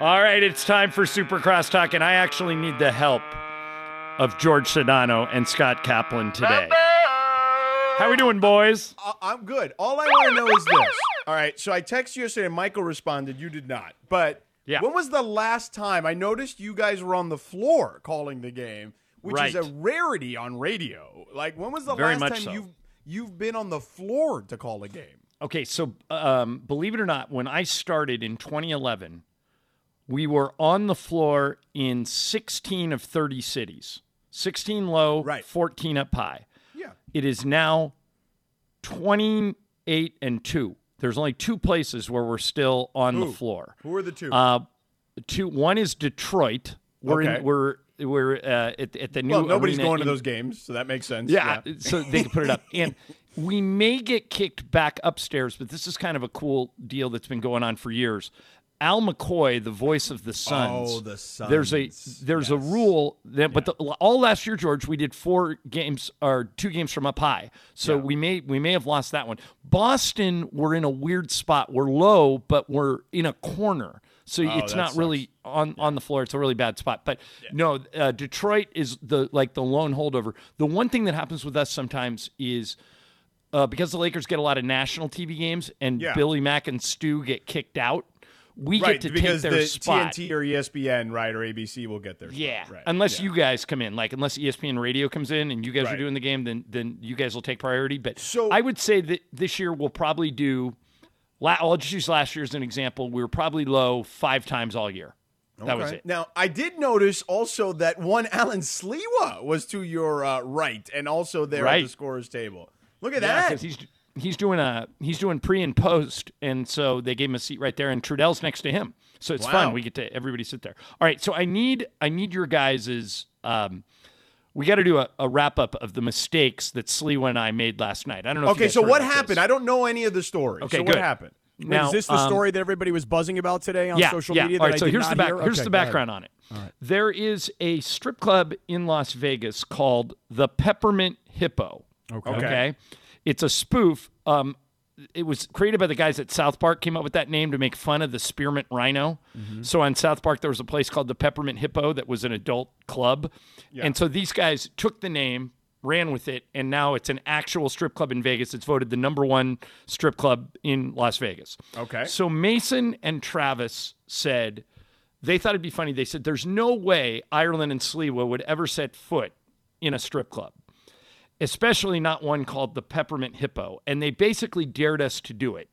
All right, it's time for Super Crosstalk, and I actually need the help of George Sedano and Scott Kaplan today. How are we doing, boys? I- I'm good. All I want to know is this. All right, so I texted you yesterday, and Michael responded. You did not. But Yeah. when was the last time I noticed you guys were on the floor calling the game, which is a rarity on radio? Like, when was the Very last much time so. you've you've been on the floor to call a game? Okay, so um, believe it or not, when I started in 2011, we were on the floor in 16 of 30 cities. 16 low, Right. 14 up high. Yeah. It is now 28 and 2. There's only two places where we're still on the floor. Who are the two? Uh, two one is Detroit. We're Okay. in we're we're uh, at, at the new well, nobody's going to in- those games, so that makes sense. yeah, so they can put it up. And we may get kicked back upstairs, but this is kind of a cool deal that's been going on for years. Al McCoy, the voice of the Suns. Oh, the Suns. There's a there's a rule that, but the, all last year, George, we did four games or two games from up high. So we may we may have lost that one. Boston, we're in a weird spot. We're low, but we're in a corner. So it's Oh, that not really on on the floor. It's a really bad spot. But no, uh, Detroit is the like the lone holdover. The one thing that happens with us sometimes is uh, because the Lakers get a lot of national TV games and Yeah. Billy Mack and Stu get kicked out. We right, get to because take their the spot. TNT or ESPN, right, or ABC will get their Yeah, spot. Right. unless yeah. you guys come in, like unless ESPN Radio comes in and you guys are doing the game, then then you guys will take priority. But So- I would say that this year we'll probably do. I'll just use last year as an example. We were probably low five times all year. That was it. Now, I did notice also that one Alan Sliwa was to your uh, right and also there at the scorer's table. Look at Yeah, that. he's he's doing a he's doing pre and post, and so they gave him a seat right there, and Trudell's next to him, so it's Wow. fun. We get to everybody sit there. All right, so I need I need your guys's. Um, we got to do a, a wrap up of the mistakes that Sliwa and I made last night. I don't know. if you okay, so what happened? this. I don't know any of the story. Okay, so good. what happened? Wait, Now, is this the um, story that everybody was buzzing about today on yeah, social yeah. media? All right, so here's the back. Here's Okay, the background on it. There is a strip club in Las Vegas called the Peppermint Hippo. Okay. Okay, it's a spoof. Um, it was created by the guys at South Park. Came up with that name to make fun of the spearmint rhino. Mm-hmm. So on South Park, there was a place called the Peppermint Hippo that was an adult club, and so these guys took the name. Ran with it, and now it's an actual strip club in Vegas. It's voted the number one strip club in Las Vegas. Okay. So Mason and Travis said they thought it'd be funny. They said there's no way Ireland and Sliwa would ever set foot in a strip club, especially not one called the Peppermint Hippo. And they basically dared us to do it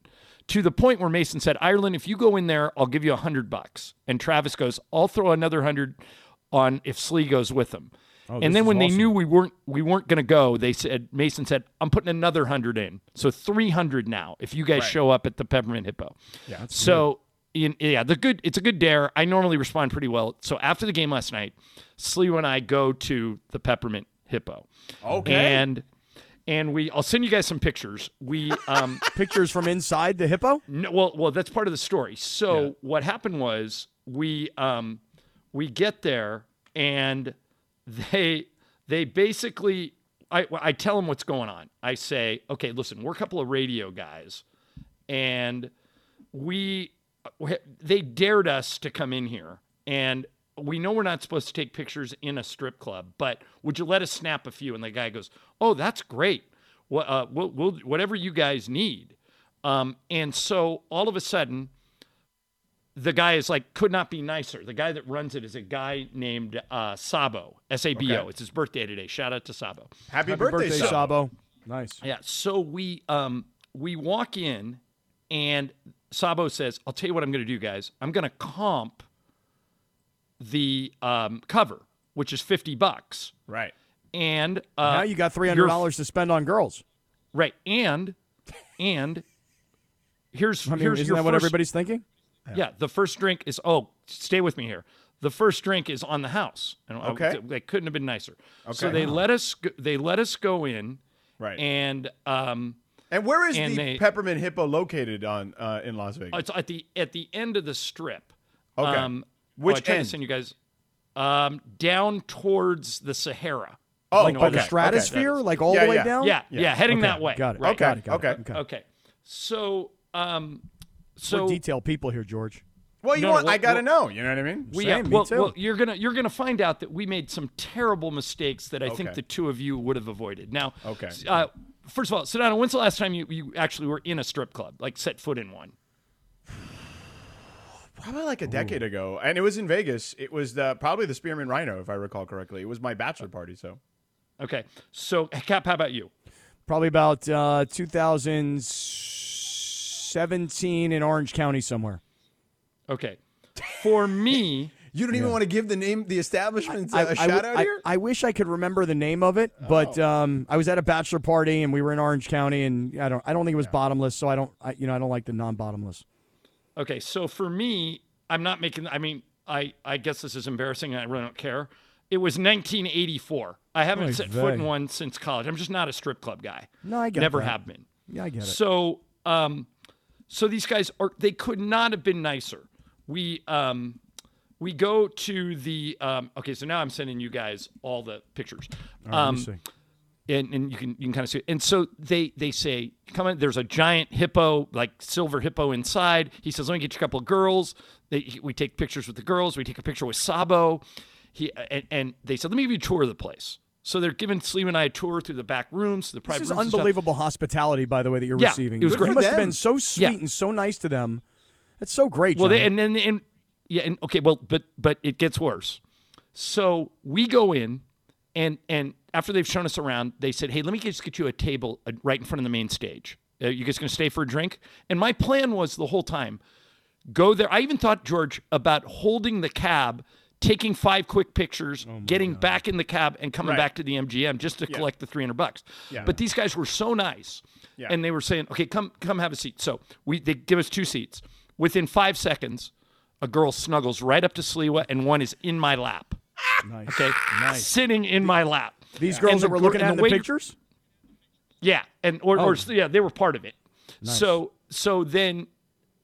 to the point where Mason said, Ireland, if you go in there, I'll give you a hundred bucks. And Travis goes, I'll throw another hundred on if Slee goes with them. and then when they knew we weren't we weren't going to go, they said Mason said, "I'm putting another hundred in, so three hundred now if you guys show up at the Peppermint Hippo." Yeah. So in, yeah, the good it's a good dare. I normally respond pretty well. So after the game last night, Slee and I go to the Peppermint Hippo. Okay. And and we I'll send you guys some pictures. We um Pictures from inside the hippo? no, well, well, that's part of the story. So what happened was we um, we get there and they they basically I I tell them what's going on. I say, okay, listen, we're a couple of radio guys, and we they dared us to come in here and. We know we're not supposed to take pictures in a strip club, but would you let us snap a few? And the guy goes, "Oh, that's great. Well, uh, we'll, we'll whatever you guys need." Um, and so all of a sudden, the guy is like, could not be nicer. The guy that runs it is a guy named uh, Sabo, S A B O. Okay. It's his birthday today. Shout out to Sabo. Happy, Happy birthday, Sabo. Sabo. Nice. Yeah. So we um, we walk in, and Sabo says, "I'll tell you what I'm going to do, guys. I'm going to comp the um, cover, which is fifty bucks, Right. and uh, now you got $300 to spend on girls. Right. And and here's I mean, here's isn't your that what first- everybody's thinking? Yeah, the first drink is oh, stay with me here. The first drink is on the house. And I- Okay. they couldn't have been nicer. Okay. So Okay. they let us go, they let us go in, Right. and um, And where is And the they- Peppermint Hippo located on uh, in Las Vegas? it's at the at the end of the strip. Okay. Um, Which oh, I tried end? to send you guys um, down towards the Sahara. Oh, Like, By okay, the okay. stratosphere, like all Yeah, the way yeah. down. Yeah, yeah, heading Okay, that way. Got it. Right. Got it. Got Okay, it. okay. Okay. So um, We're so detailed people here, George. well, you no, no, want? I got to well- know. You know what I mean? we, Same, uh, me too. well, you're gonna you're gonna find out that we made some terrible mistakes that I think the two of you would have avoided. Now, Okay. Uh, first of all, Sedano, when's the last time you, you actually were in a strip club, like set foot in one? Probably like a decade ago, and it was in Vegas. It was the, probably the Spearmint Rhino, if I recall correctly. It was my bachelor party. So Okay. So, Kap, how about you? Probably about uh, 2017 in Orange County somewhere. Okay. For me, you don't even want to give the name, the establishment I- a I shout w- out here. I wish I could remember the name of it, but um, I was at a bachelor party and we were in Orange County, and I don't, I don't think it was bottomless, so I don't, I, you know, I don't like the non-bottomless. Okay. So for me, I'm not making. I mean, I I guess this is embarrassing. and I really don't care. It was 1984. I haven't Oy set foot in one since college. I'm just not a strip club guy. No, I get Never that. have been. Yeah, I get it. So, um, so these guys are they could not have been nicer. We um, we go to the um, okay. So now I'm sending you guys all the pictures. All right, Um. And, and you can you can kind of see it. And so they they say, come on, there's a giant hippo, like silver hippo inside. He says, let me get you a couple of girls. They, we take pictures with the girls. We take a picture with Sabo. He and, and they said, let me give you a tour of the place. So they're giving Slee and I a tour through the back rooms, the This is rooms. unbelievable hospitality, by the way, that you're Yeah, receiving. it was You great. must have been so sweet Yeah. and so nice to them. That's so great. Well, they, and then and yeah, and okay, well, but but it gets worse. So we go in, and and after they've shown us around, they said, "Hey, let me just get you a table uh, right in front of the main stage. Uh, you guys gonna stay for a drink?" And my plan was the whole time, go there. I even thought George about holding the cab. Taking five quick pictures, getting back in the cab, and coming Right. back to the MGM just to collect the three hundred bucks. Yeah. But these guys were so nice, Yeah. and they were saying, "Okay, come, come, have a seat." So we they give us two seats. Within five seconds, a girl snuggles right up to Sliwa, and one is in my lap. Nice. Okay, sitting in my lap. These And girls the that we're looking at the the pictures. Yeah, and or, or Oh. yeah, they were part of it. So so then,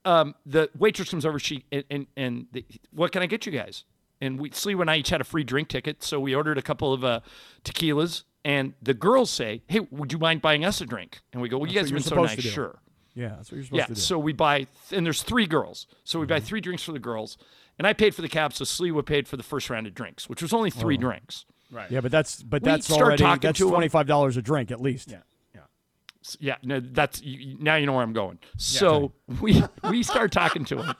um, the waitress comes over. She and and, and the, what can I get you guys? And we Sliwa and I each had a free drink ticket, so we ordered a couple of uh, tequilas. And the girls say, "Hey, would you mind buying us a drink?" And we go, "Well, you That's guys what have been so supposed nice, to do. sure." Yeah, that's what you're supposed Yeah, to do. so we buy, and there's three girls. So we buy Mm-hmm. three drinks for the girls, and I paid for the cab. So Sliwa paid for the first round of drinks, which was only three oh. drinks. right. yeah, but that's but We that's already that's to 'em. twenty five dollars a drink at least. Yeah. Yeah. Yeah, no, that's you, you- now you know where I'm going. So we we start talking to him.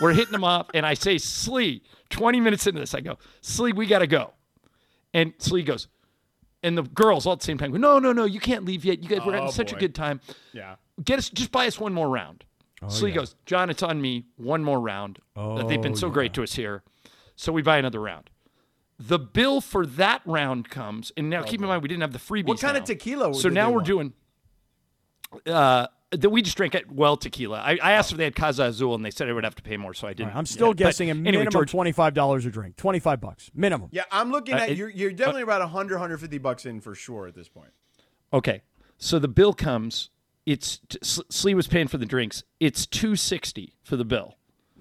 We're hitting him up, and I say, Slee, 20 minutes into this, I go, Slee, we got to go. And Slee goes, and the girls all at the same time go, No, no, no, you can't leave yet. You guys, we're having Oh, such a good time. Yeah. Get us, just buy us one more round. Slee goes, John, it's on me. One more round. Uh, They've been Oh, so great to us here. So we buy another round. The bill for that round comes, and now keep in mind we didn't have the freebies. What kind of tequila So now we're want? doing. Uh, that we just drank it well tequila. I, I asked if they had Casa Azul, and they said I would have to pay more, so I didn't. right, I'm still yeah. But guessing a anyway, minimum George, twenty five dollars a drink, twenty five bucks minimum. Yeah, I'm looking Uh, at it- you're you're definitely about 100 150 bucks in for sure at this point. Okay, so the bill comes. It's t- S- Slee was paying for the drinks. It's two sixty for the bill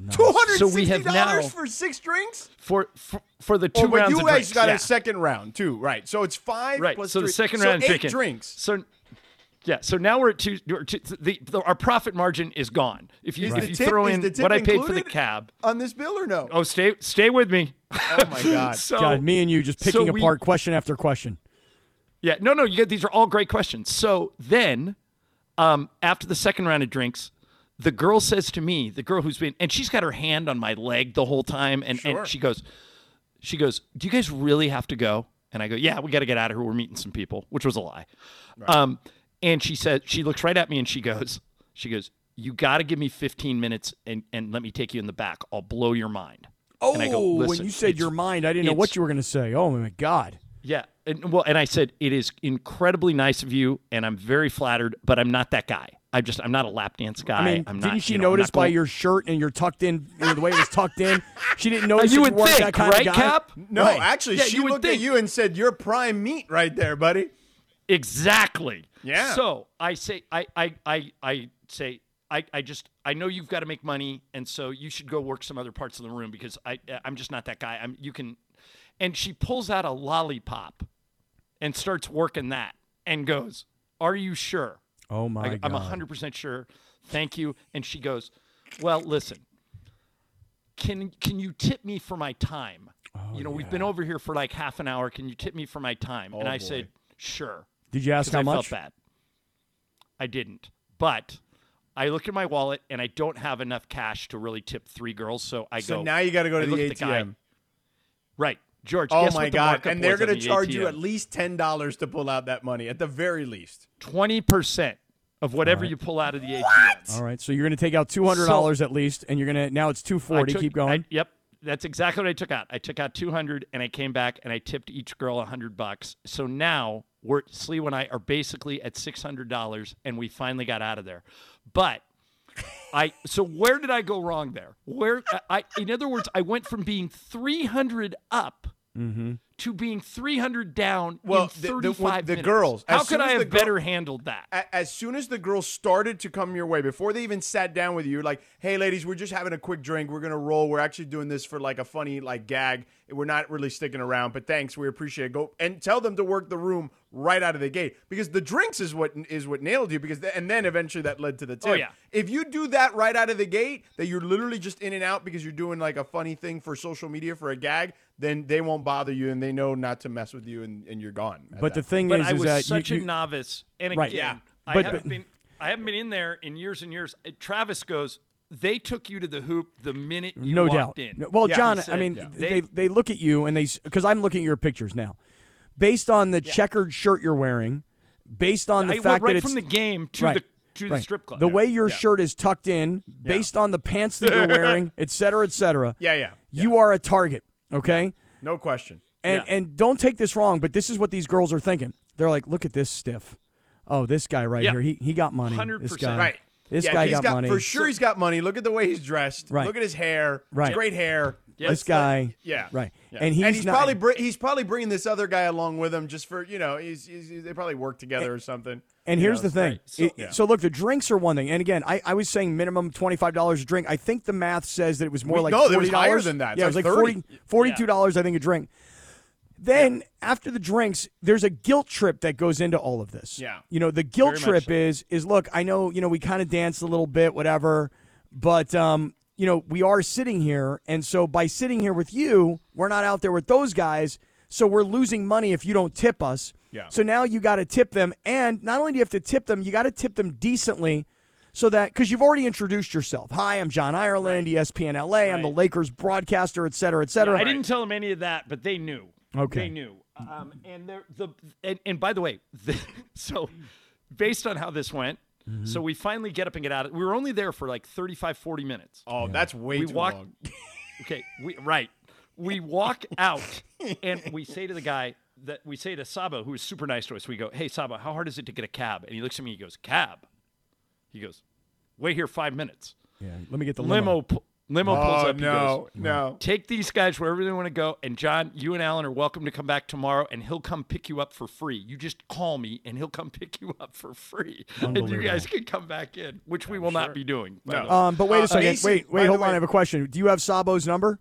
Two hundred So we have dollars now- for six drinks. for for, for the two Oh, but rounds you of guys drinks. got yeah. a second round too, right? So it's five right. plus So three. the second so round eight drinking. drinks. So yeah. So now we're at two. we're two- the, the, our profit margin is gone. If you Is if you tip- throw in what I paid for the cab. on this bill or no? Oh, stay stay with me. Oh my god. so God, me and you just so picking we- apart question after question. Yeah, no, no, you get these are all great questions. So then, um, after the second round of drinks, the girl says to me, the girl who's been, and she's got her hand on my leg the whole time, and, Sure. and she goes, she goes, do you guys really have to go? And I go, yeah, we got to get out of here. We're meeting some people, which was a lie. Um, and she said, she looks right at me and she goes, she goes, you got to give me 15 minutes and, and let me take you in the back. I'll blow your mind. Oh, And I go, when you said your mind, I didn't know what you were going to say. Oh my God. Yeah, and well, and I said it is incredibly nice of you, and I'm very flattered, but I'm not that guy. I just I'm not a lap dance guy. I mean, am didn't not, she you know, notice not by going- your shirt and your tucked in, you know, the way it was tucked in? She didn't notice you would weren't think, that kind right, of guy. Kap? No, Right. actually, Yeah, she you would looked at you and said, "You're prime meat right there, buddy." Exactly. Yeah. So I say, I, I, I, I say, I, I just, I know you've got to make money, and so you should go work some other parts of the room because I, I'm just not that guy. I'm, you can, and she pulls out a lollipop, and starts working that, and goes, "Are you sure?" Oh my I, god! I'm 100% sure. Thank you. And she goes, Well, listen, can, can you tip me for my time? Oh, you know, we've been over here for like half an hour. Can you tip me for my time? and oh, I boy. said, Sure. Did you ask how I much? felt bad. I didn't. But I look at my wallet and I don't have enough cash to really tip three girls. So I So go. So now you got to go to the at the guy. ATM. Right. George, Oh guess my what god! markup And they're going to the charge you at least ten dollars to pull out that money, at the very least. 20% of whatever you pull out of the ATM. All right, so you're going to take out two hundred dollars at least, and you're going to now it's two I Keep going. I- yep, that's exactly what I took out. I took out two hundred, and I came back and I tipped each girl a hundred bucks. So now we're Slee and I are basically at six hundred dollars, and we finally got out of there. But I so where did I go wrong there? Where I in other words, I went from being three hundred up. To being 300 down Mm-hmm. Well, in the- the- 35 the girls, How could I have girl- better handled that? As soon as the girls started to come your way, before they even sat down with you, like, "Hey, ladies, we're just having a quick drink. We're gonna roll. We're actually doing this for like a funny like gag. We're not really sticking around, but thanks. We appreciate it. Go and tell them to work the room right out of the gate because the drinks is what is what nailed you. Because th- and then eventually that led to the oh, tip. Oh, yeah. If you do that right out of the gate, that you're literally just in and out because you're doing like a funny thing for social media for a gag, then they won't bother you and they know not to mess with you and, and you're gone. but the that thing but is, I is was that such you, a you- novice, and Right. again, Yeah. I But- haven't but- been I haven't been in there in years and years. Travis goes, they took you to the hoop the minute you no walked doubt. in. No- Well, Yeah, John, he I mean, yeah. they, They- look at you and they because I'm looking at your pictures now, based on the checkered shirt you're wearing, based on the I fact right that it's from the game to right, the to the strip club. The way your shirt is tucked in, based on the pants that you're wearing, et cetera, et cetera. Yeah, yeah. You are a target. Okay. No question. And Yeah. and don't take this wrong, but this is what these girls are thinking. They're like, look at this stiff. Oh, this guy right Yeah. here. He he got money. This 100%. guy. Right. This yeah, guy he's got, money. For sure, he's got money. Look at the way he's dressed. Right. Look at his hair. Right. It's great hair. Yes. This guy. Yeah. Right. Yeah. And he's, and he's not, probably br- he's probably bringing this other guy along with him just for you know he's, he's they probably work together or something. And You here's know, the thing. right. So- It- yeah. so look, the drinks are one thing. And again, I, I was saying minimum twenty five dollars a drink. I think the math says that it was more We- like no, it forty was higher than that. Yeah, It's it was like like 30. 40 42 dollars. I think a drink. Then after the drinks, there's a guilt trip that goes into all of this. Yeah. You know, the guilt Very trip is is look, I know, you know, we kind of danced a little bit, whatever, but um, you know, we are sitting here, and so by sitting here with you, we're not out there with those guys, so we're losing money if you don't tip us. Yeah. So now you got to tip them, and not only do you have to tip them, you got to tip them decently, so that because you've already introduced yourself. Hi, I'm John Ireland, E ESPN LA. I'm the Lakers broadcaster, et cetera, et cetera. I didn't tell them any of that, but they knew. Okay. They knew. Um, and they're- the and, and by the way, the, so based on how this went, Mm-hmm. so we finally get up and get out. of We were only there for like 35, 40 minutes. Oh, that's way we too walk. long. Okay, we right. We walk out and we say to the guy that we say to Sabo, who is super nice to us. We go, "Hey Sabo, how hard is it to get a cab?" And he looks at me. He goes, "Cab." He goes, "Wait here five minutes." Yeah, let me get the Limo, limo. pu- limo pulls Oh up. He no, goes, no. Take these guys wherever they want to go. And John, you and Alan are welcome to come back tomorrow, and he'll come pick you up for free. You just call me, and he'll come pick you up for free, and you guys can come back in, which we will not be doing. No. Um, but wait Uh, a second. Mason, wait, wait, the hold on. way- I have a question. Do you have Sabo's number?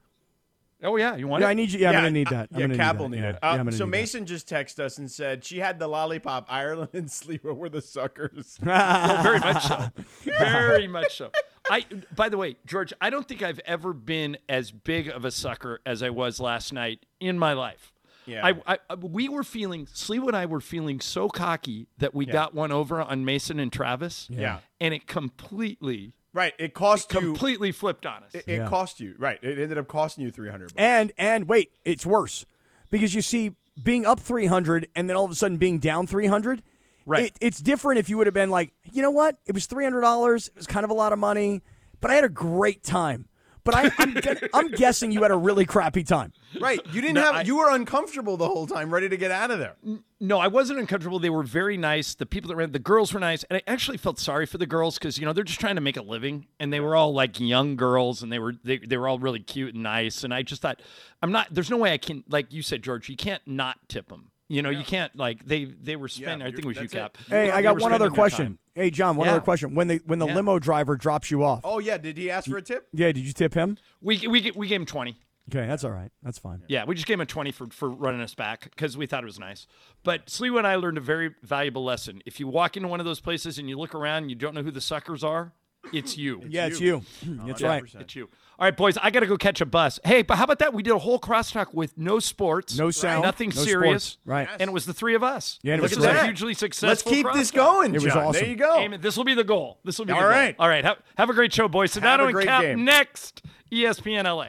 oh yeah, you want Yeah, it? I need you. Yeah, I'm gonna need that. I'm yeah, gonna Kap need will that. need it. Yeah, Uh, I'm so need that. Mason just texted us and said she had the lollipop. Ireland and Sliwa were the suckers. Oh, very much so. Very much so. I, by the way, George, I don't think I've ever been as big of a sucker as I was last night in my life. Yeah. I, I, we were feeling, Slee and I were feeling so cocky that we got one over on Mason and Travis. Yeah. And it completely, right. It cost you. completely flipped on us. It, it Yeah. cost you. Right. It ended up costing you three hundred. And and wait, it's worse because you see, being up 300 and then all of a sudden being down 300. Right. It, it's different if you would have been like, you know what? It was $300. It was kind of a lot of money, but I had a great time. But I, I'm, gu- I'm guessing you had a really crappy time. Right. You didn't No, have. I- you were uncomfortable the whole time, ready to get out of there. No, I wasn't uncomfortable. They were very nice. The people that ran, the girls were nice, and I actually felt sorry for the girls because you know they're just trying to make a living, and they were all like young girls, and they were they, they were all really cute and nice. And I just thought, I'm not. There's no way I can, like you said, George. You can't not tip them. You know, you can't like they they were spending. I think it was you, it. Kap. Hey, I got one other question. Hey, John, one Yeah. other question. When the when the Yeah. limo driver drops you off, Oh yeah. Did he ask for a tip? yeah, did you tip him? We we we gave him twenty. Okay, that's all right. That's fine. Yeah, we just gave him a 20 for, for running us back because we thought it was nice. But Sliwa and I learned a very valuable lesson. If you walk into one of those places and you look around and you don't know who the suckers are, it's you. yeah, it's you. That's right. It's you. All right, boys, I got to go catch a bus. Hey, but how about that? We did a whole crosstalk with no sports, No sound, nothing no serious. sports. Right. And it was the three of us. Yeah, and it Look was at that. great. Hugely successful. Let's keep this going. It was John. awesome. There you go. Amen. This will be the goal. This will be the All goal. right. All right. Have, have a great show, boys. Have Sedano a and great Kap game. next, ESPN LA.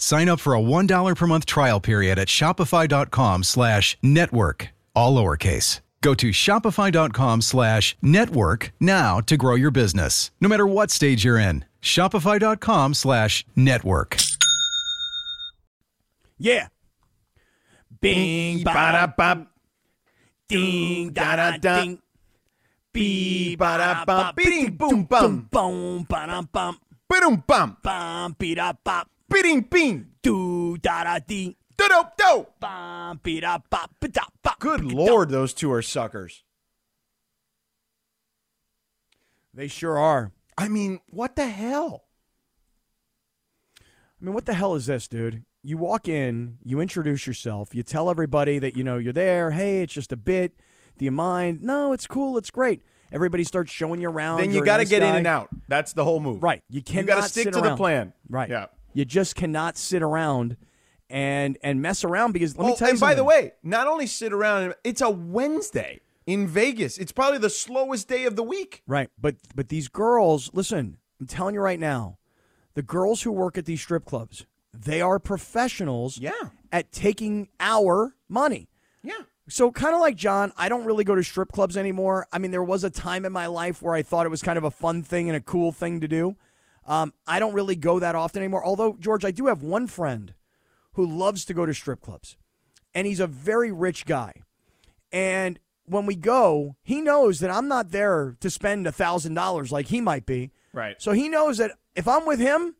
Sign up for a $1 per month trial period at shopify.com slash network, all lowercase. Go to shopify.com slash network now to grow your business, no matter what stage you're in. Shopify.com slash network. Yeah. Bing, ba da Ba-da-bop. ding, da da ding. Bee, ba da bum, bing, boom, bum. boom, ba da bum, Ba-dum, bum. bum, be da bop, Bidding, bing. do da da ding, Do-do, do. bum, be da bop, ba da bop. Good lord, those two are suckers. They sure are. I mean, what the hell? I mean, what the hell is this, dude? You walk in, you introduce yourself, you tell everybody that you know you're there. Hey, it's just a bit. Do you mind? No, it's cool. It's great. Everybody starts showing you around. Then you got to nice get in and out. That's the whole move. Right. You can't. You got to stick to the plan. Right. Yeah. You just cannot sit around and and mess around because let me Oh, tell you and by the way, not only sit around, it's a Wednesday in Vegas. It's probably the slowest day of the week. Right. But but these girls, listen, I'm telling you right now, the girls who work at these strip clubs, they are professionals Yeah. at taking our money. Yeah. So kind of like John, I don't really go to strip clubs anymore. I mean, there was a time in my life where I thought it was kind of a fun thing and a cool thing to do. Um, I don't really go that often anymore. Although George, I do have one friend who loves to go to strip clubs, and he's a very rich guy. And when we go, he knows that I'm not there to spend a thousand dollars like he might be. Right. So he knows that if I'm with him,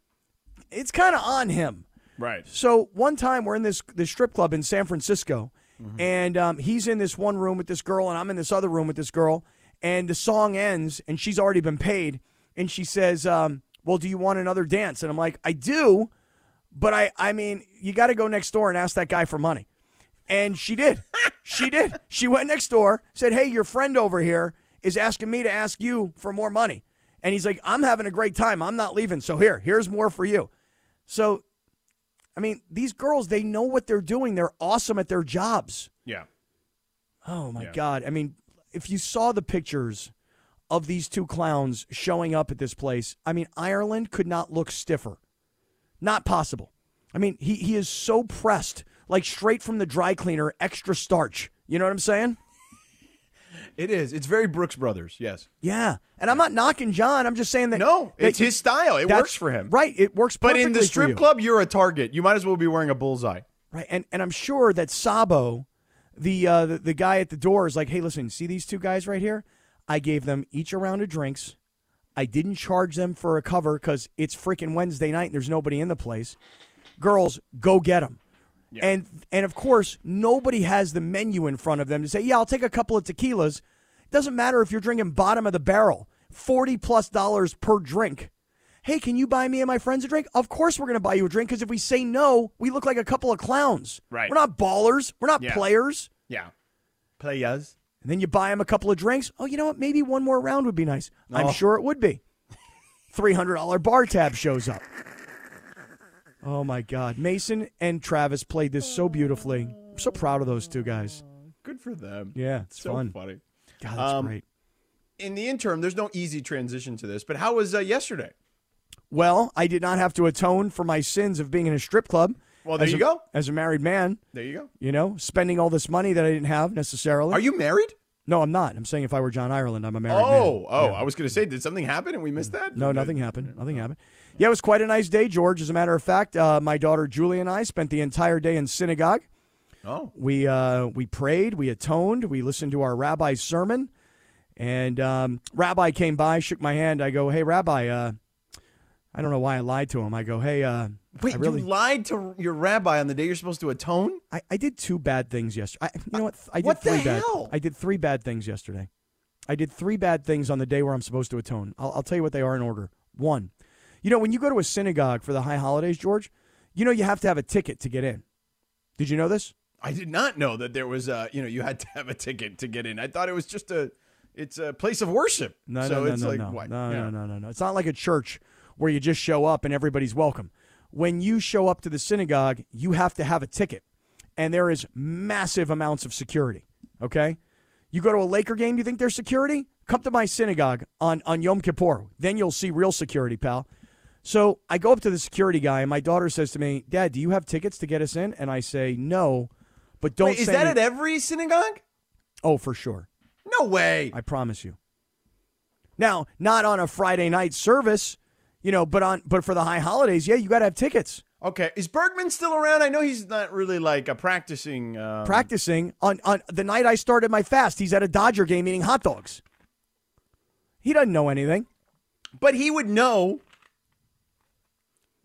it's kind of on him. Right. So one time we're in this this strip club in San Francisco, and um, he's in this one room with this girl, and I'm in this other room with this girl, and the song ends, and she's already been paid, and she says, um, "Well, do you want another dance?" And I'm like, "I do, but I I mean, you got to go next door and ask that guy for money." And she did. she did. She went next door, said, Hey, your friend over here is asking me to ask you for more money. And he's like, I'm having a great time. I'm not leaving. So here, here's more for you. So, I mean, these girls, they know what they're doing. They're awesome at their jobs. Yeah. Oh, my Yeah. God. I mean, if you saw the pictures of these two clowns showing up at this place, I mean, Ireland could not look stiffer. Not possible. I mean, he, he is so pressed, like straight from the dry cleaner, extra starch. You know what I'm saying? It is. It's very Brooks Brothers. Yes. Yeah. And I'm not knocking John. I'm just saying that. No, that it's his style. It works for him. Right. It works But in the strip you. club, you're a target. You might as well be wearing a bullseye. Right. And and I'm sure that Sabo, the, uh, the the guy at the door, is like, hey, listen, see these two guys right here? I gave them each a round of drinks. I didn't charge them for a cover because it's freaking Wednesday night and there's nobody in the place. Girls, go get them. And and of course, nobody has the menu in front of them to say, "Yeah, I'll take a couple of tequilas." It doesn't matter if you're drinking bottom of the barrel, 40 plus dollars per drink. Hey, can you buy me and my friends a drink? Of course we're going to buy you a drink because if we say no, we look like a couple of clowns. Right. We're not ballers. We're not Yeah. players. Yeah. Playas. And then you buy him a couple of drinks. Oh, you know what? Maybe one more round would be nice. I'm Oh. sure it would be. $300 bar tab shows up. Oh, my God. Mason and Travis played this so beautifully. I'm so proud of those two guys. Good for them. Yeah, it's so fun. funny. God, that's Um, great. In the interim, there's no easy transition to this, but how was uh, yesterday? Well, I did not have to atone for my sins of being in a strip club. Well, there as you a- go. As a married man, There you go. you know, spending all this money that I didn't have necessarily. Are you married? No, I'm not. I'm saying if I were John Ireland, I'm a married man. Oh, oh, Yeah. I was going to say, did something happen and we missed that? No, nothing happened. Nothing happened. Yeah, it was quite a nice day, George. As a matter of fact, uh, my daughter Julie and I spent the entire day in synagogue. Oh, We uh, we prayed, we atoned, we listened to our rabbi's sermon, and um, Rabbi came by, shook my hand. I go, "Hey, Rabbi, uh, I don't know why I lied to him. I go, "Hey, uh, wait, really, you lied to your rabbi on the day you're supposed to atone? I, I did two bad things yesterday. I, you know what? I did What the three bad. hell? I did three bad things yesterday. I did three bad things on the day where I'm supposed to atone. I'll, I'll tell you what they are in order. One, you know, when you go to a synagogue for the high holidays, George, you know you have to have a ticket to get in. Did you know this? I did not know that there was a, you know, you had to have a ticket to get in. I thought it was just a, it's a place of worship. No, so no, no, it's no, like, no, what? no, Yeah. no, no, no, no. It's not like a church where you just show up and everybody's welcome. When you show up to the synagogue, you have to have a ticket, and there is massive amounts of security. Okay, you go to a Laker game, you think there's security? Come to my synagogue on on Yom Kippur, then you'll see real security, pal. So I go up to the security guy, and my daughter says to me, "Dad, do you have tickets to get us in?" And I say, "No." But don't Wait, is that at every synagogue? Oh, for sure. No way. I promise you. Now, not on a Friday night service, you know, but on but for the high holidays, yeah, you got to have tickets. Okay, is Bergman still around? I know he's not really like a practicing. Um, Practicing on on the night I started my fast, he's at a Dodger game eating hot dogs. He doesn't know anything. but he would know.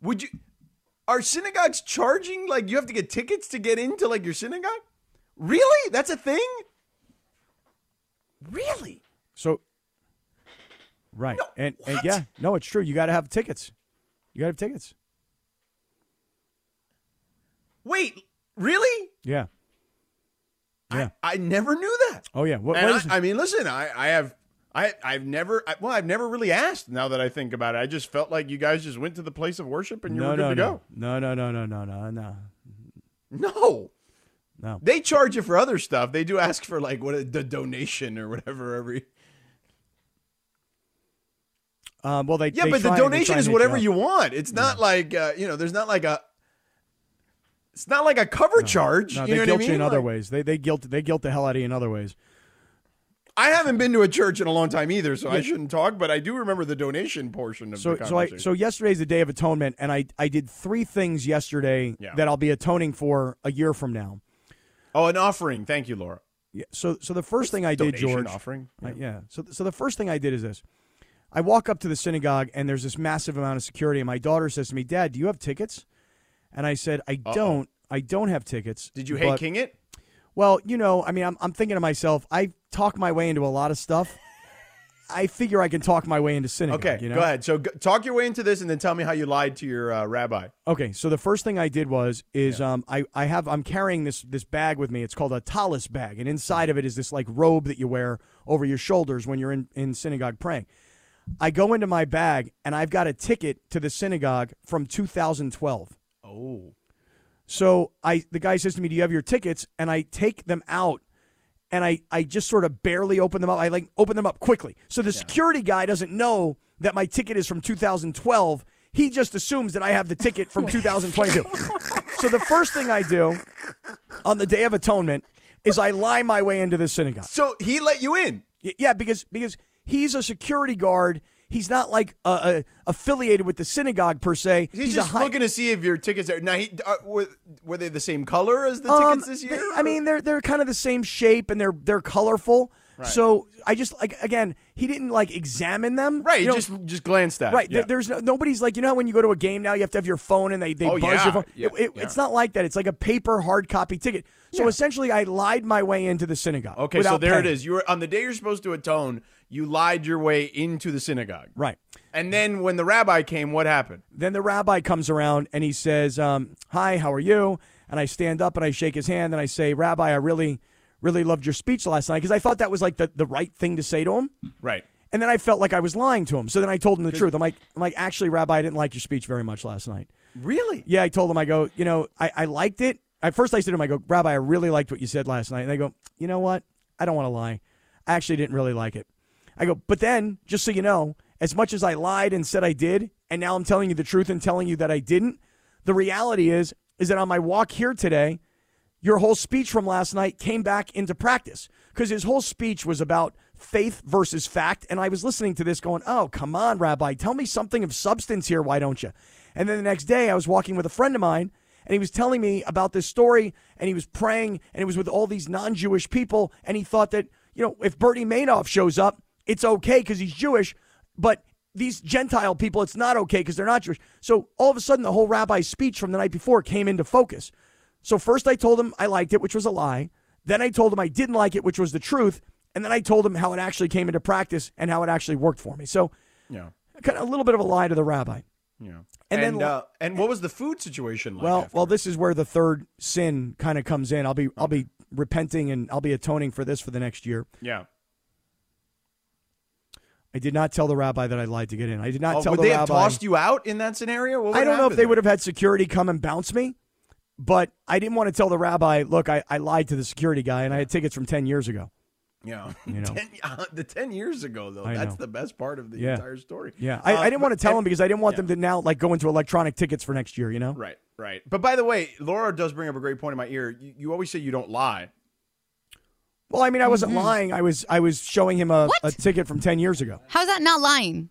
Would you? Are synagogues charging? Like you have to get tickets to get into like your synagogue? Really? That's a thing? Really? So Right. No, and and yeah, no, it's true. You got to have tickets. You got to have tickets. Wait, really? Yeah. Yeah. I, I never knew that. Oh yeah. What, is I, I mean, listen, I, I have, I, I've never, I, well, I've never really asked. Now that I think about it, I just felt like you guys just went to the place of worship and you no, were good no, to no. go. no, no, no, no, no, no, no, No, no. they charge you for other stuff. They do ask for like what the donation or whatever every. Um, well, they Yeah, they but the donation is whatever you want. It's not like uh, you know. There's not like a. It's not like a cover charge. No, you they know what guilt I mean? you in other Like, ways. They they guilt they guilt the hell out of you in other ways. I haven't been to a church in a long time either, so I shouldn't talk. But I do remember the donation portion of So the so I so yesterday's the day of atonement, and I I did three things yesterday Yeah. that I'll be atoning for a year from now. oh, an offering. Thank you, Laura. Yeah. So so the first thing I did, George. offering. I- yeah. So so the first thing I did is this. I walk up to the synagogue and there's this massive amount of security, and my daughter says to me, "Dad, do you have tickets?" And I said, "I don't. I don't have tickets." Did you hate King it? Well, you know, I mean, I'm, I'm thinking to myself, I talk my way into a lot of stuff. I figure I can talk my way into synagogue. Okay, you know? go ahead. So go, talk your way into this, and then tell me how you lied to your uh, rabbi. Okay, so the first thing I did was is um I, I have I'm carrying this this bag with me. It's called a talis bag, and inside of it is this like robe that you wear over your shoulders when you're in, in synagogue praying. I go into my bag and I've got a ticket to the synagogue from 2012. Oh, So I the guy says to me, "Do you have your tickets?" And I take them out, and I I just sort of barely open them up. I like open them up quickly, so the security guy doesn't know that my ticket is from 2012. He just assumes that I have the ticket from 2022. so the first thing I do on the Day of Atonement is I lie my way into the synagogue. so he let you in. Yeah, because because he's a security guard. He's not like uh, uh, affiliated with the synagogue per se. He's, a just high- looking to see if your tickets are now. He uh, were, were they the same color as the Um, tickets this year? I mean, they're they're kind of the same shape and they're they're colorful. So I just like again, he didn't like examine them. Right, You know, just just glanced at. Right. Yeah. there- There's no, nobody's like you know how when you go to a game now you have to have your phone and they they Oh, buzz yeah. your phone. Yeah, It- it-. It's not like that. It's like a paper hard copy ticket. So essentially, I lied my way into the synagogue. Okay, so there it paying. is. You were on the day you're supposed to atone. You lied your way into the synagogue. Right. And then when the rabbi came, what happened? Then the rabbi comes around and he says, um, "Hi, how are you?" And I stand up and I shake his hand and I say, "Rabbi, I really, really loved your speech last night because I thought that was like the, the right thing to say to him." Right. And then I felt like I was lying to him. So then I told him the truth. I'm like, I'm like, actually, Rabbi, I didn't like your speech very much last night. Really? Yeah, I told him, I go, you know, I, I liked it. At first, I said to him, I go, Rabbi, I really liked what you said last night. And they go, you know what? I don't want to lie. I actually didn't really like it. I go, but then, just so you know, as much as I lied and said I did, and now I'm telling you the truth and telling you that I didn't, the reality is, is that on my walk here today, your whole speech from last night came back into practice because his whole speech was about faith versus fact. And I was listening to this going, oh, come on, Rabbi, tell me something of substance here. Why don't you? And then the next day, I was walking with a friend of mine and he was telling me about this story and he was praying and it was with all these non Jewish people. And he thought that, you know, if Bernie Madoff shows up, it's okay because he's Jewish. But these Gentile people, it's not okay because they're not Jewish. So all of a sudden, the whole rabbi's speech from the night before came into focus. So first I told him I liked it, which was a lie. Then I told him I didn't like it, which was the truth. And then I told him how it actually came into practice and how it actually worked for me. So Yeah. kind of a little bit of a lie to the rabbi. Yeah. And And then- uh, and what was the food situation like? Well, after? well, this is where the third sin kind of comes in. I'll be I'll be repenting and I'll be atoning for this for the next year. yeah. I did not tell the rabbi that I lied to get in. I did not Oh, tell would the they rabbi. have tossed you out in that scenario? I don't know if they have would have had security come and bounce me, but I didn't want to tell the rabbi, look, I, I lied to the security guy and I had tickets from 10 years ago. Yeah. You know. ten, uh, the 10 years ago, though. I That's know. the best part of the Yeah. entire story. Yeah. I, Uh, I didn't want to tell and- them because I didn't want yeah. them to now like go into electronic tickets for next year, you know? Right, right. But by the way, Laura does bring up a great point in my ear. You, you always say you don't lie. Well, I mean, I wasn't lying. I was I was showing him a, a ticket from 10 years ago. How's that not lying?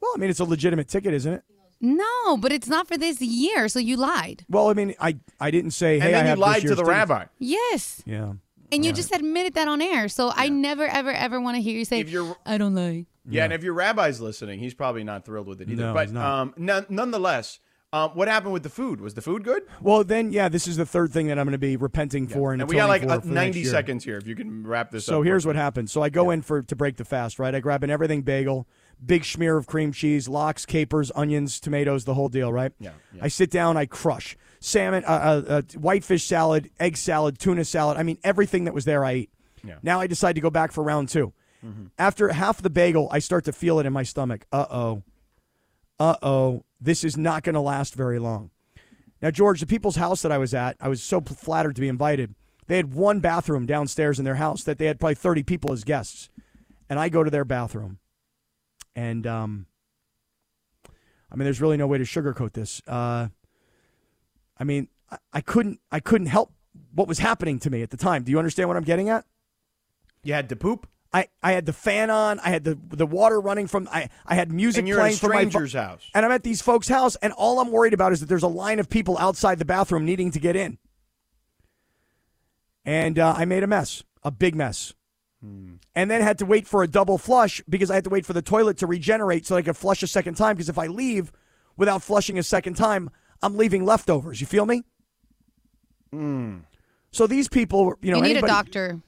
Well, I mean, it's a legitimate ticket, isn't it? No, but it's not for this year, so you lied. Well, I mean, I, I didn't say, hey, and I then you have this lied to the tickets. rabbi. Yes. Yeah. And you just admitted that on air. So I never, ever, ever want to hear you say, If you're- I don't lie. Yeah, and if your rabbi's listening, he's probably not thrilled with it either. No, but he's not. um, none, nonetheless, um, what happened with the food? Was the food good? Well, then, yeah, this is the third thing that I'm going to be repenting for. And, And we got like uh, for for next 90 seconds here if you can wrap this up. So here's what happened. So I go in for to break the fast, right? I grab an everything bagel, big smear of cream cheese, lox, capers, onions, tomatoes, the whole deal, right? Yeah, yeah. I sit down, I crush salmon, uh, uh, uh, whitefish salad, egg salad, tuna salad. I mean, everything that was there, I eat. Yeah. Mm-hmm. Now I decide to go back for round 2 After half the bagel, I start to feel it in my stomach. Uh oh. Uh oh. This is not going to last very long. Now, George, the people's house that I was at, I was so flattered to be invited. They had one bathroom downstairs in their house that they had probably 30 people as guests. And I go to their bathroom. And, um, I mean, there's really no way to sugarcoat this. Uh, I mean, I, I couldn't, I couldn't help what was happening to me at the time. Do you understand what I'm getting at? You had to poop, I, I had the fan on. I had the the water running from. I, I had music and you're playing a from my stranger's house. and I'm at these folks' house, and all I'm worried about is that there's a line of people outside the bathroom needing to get in. And uh, I made a mess, a big mess. And then had to wait for a double flush because I had to wait for the toilet to regenerate so I could flush a second time. Because if I leave without flushing a second time, I'm leaving leftovers. You feel me? So these people, you know, you need anybody- a doctor.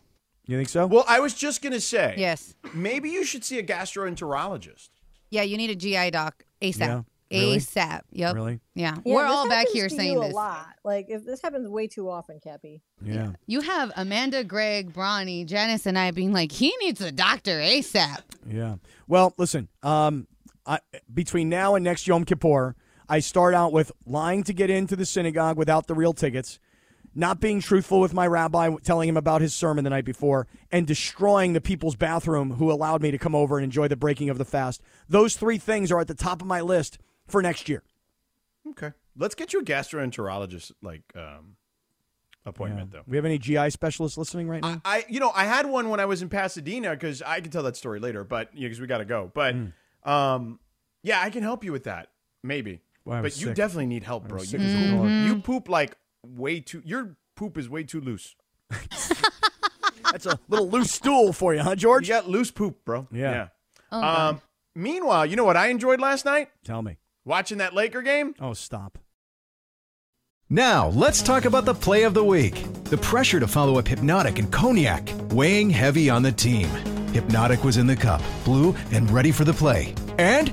You think so? Well, I was just going to say, Yes. maybe you should see a gastroenterologist. Yeah, you need a GI doc ASAP. Yeah, really? ASAP. Yep. Really? Yeah. Yeah, We're all back happens here to saying you a lot. Like if this happens way too often, Kappy. yeah. You have Amanda, Greg, Bronny, Janice, and I being like, he needs a doctor ASAP. Yeah. Well, listen. Um, I, between now and next Yom Kippur, I start out with lying to get into the synagogue without the real tickets, not being truthful with my rabbi, telling him about his sermon the night before, and destroying the people's bathroom who allowed me to come over and enjoy the breaking of the fast. Those three things are at the top of my list for next year. Okay. Let's get you a gastroenterologist like um, appointment though. We have any GI specialists listening right now? I, you know, I had one when I was in Pasadena because I can tell that story later, but because we got to go. But, Hmm. um, yeah, I can help you with that, maybe. Well, I but you sick. definitely need help, bro. You, sick as a poop, dog. you poop like way too. Your poop is way too loose. That's a little loose stool for you, huh, George? You got loose poop, bro. Yeah. Oh, God. Um, meanwhile, you know what I enjoyed last night? Tell me. Watching that Laker game. Oh, stop. Now, let's talk about the play of the week. The pressure to follow up Hypnotic and Cognac, weighing heavy on the team. Hypnotic was in the cup, blue, and ready for the play. And